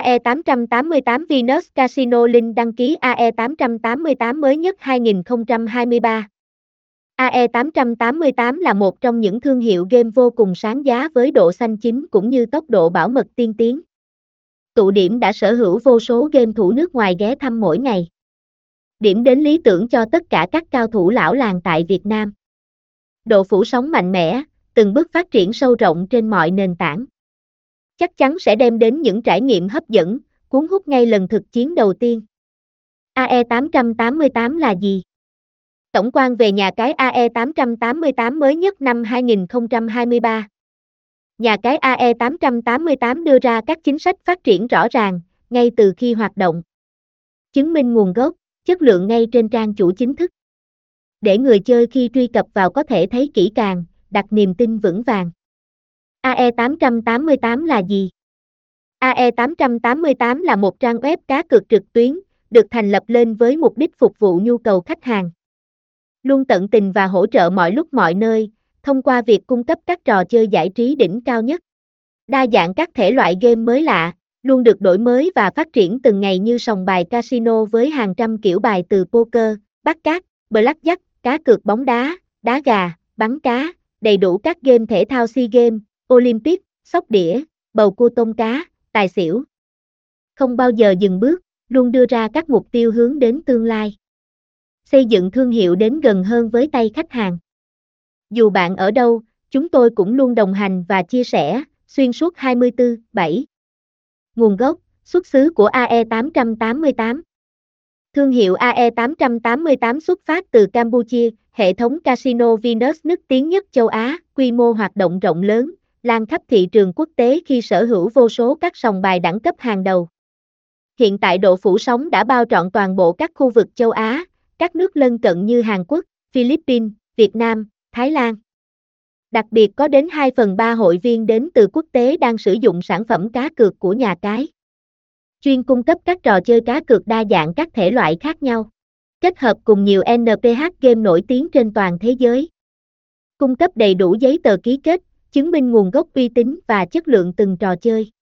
AE888 Venus Casino Link đăng ký AE888 mới nhất 2023. AE888 là một trong những thương hiệu game vô cùng sáng giá với độ xanh chính cũng như tốc độ bảo mật tiên tiến. Tụ điểm đã sở hữu vô số game thủ nước ngoài ghé thăm mỗi ngày. Điểm đến lý tưởng cho tất cả các cao thủ lão làng tại Việt Nam. Độ phủ sóng mạnh mẽ, từng bước phát triển sâu rộng trên mọi nền tảng. Chắc chắn sẽ đem đến những trải nghiệm hấp dẫn, cuốn hút ngay lần thực chiến đầu tiên. AE888 là gì? Tổng quan về nhà cái AE888 mới nhất năm 2023. Nhà cái AE888 đưa ra các chính sách phát triển rõ ràng, ngay từ khi hoạt động. Chứng minh nguồn gốc, chất lượng ngay trên trang chủ chính thức. Để người chơi khi truy cập vào có thể thấy kỹ càng, đặt niềm tin vững vàng. AE888 là gì? AE888 là một trang web cá cược trực tuyến, được thành lập lên với mục đích phục vụ nhu cầu khách hàng. Luôn tận tình và hỗ trợ mọi lúc mọi nơi, thông qua việc cung cấp các trò chơi giải trí đỉnh cao nhất. Đa dạng các thể loại game mới lạ, luôn được đổi mới và phát triển từng ngày như sòng bài casino với hàng trăm kiểu bài từ poker, bắt cát, blackjack, cá cược bóng đá, đá gà, bắn cá, đầy đủ các game thể thao SEA Games, Olympic, sóc đĩa, bầu cua tôm cá, tài xỉu. Không bao giờ dừng bước, luôn đưa ra các mục tiêu hướng đến tương lai. Xây dựng thương hiệu đến gần hơn với tay khách hàng. Dù bạn ở đâu, chúng tôi cũng luôn đồng hành và chia sẻ, xuyên suốt 24/7. Nguồn gốc, xuất xứ của AE888 Thương hiệu AE888 xuất phát từ Campuchia, hệ thống casino Venus nức tiếng nhất châu Á, quy mô hoạt động rộng lớn, lan khắp thị trường quốc tế khi sở hữu vô số các sòng bài đẳng cấp hàng đầu. Hiện tại độ phủ sóng đã bao trọn toàn bộ các khu vực châu Á, các nước lân cận như Hàn Quốc, Philippines, Việt Nam, Thái Lan. Đặc biệt có đến 2 phần 3 hội viên đến từ quốc tế đang sử dụng sản phẩm cá cược của nhà cái. Chuyên cung cấp các trò chơi cá cược đa dạng các thể loại khác nhau. Kết hợp cùng nhiều NPH game nổi tiếng trên toàn thế giới. Cung cấp đầy đủ giấy tờ ký kết, chứng minh nguồn gốc uy tín và chất lượng từng trò chơi.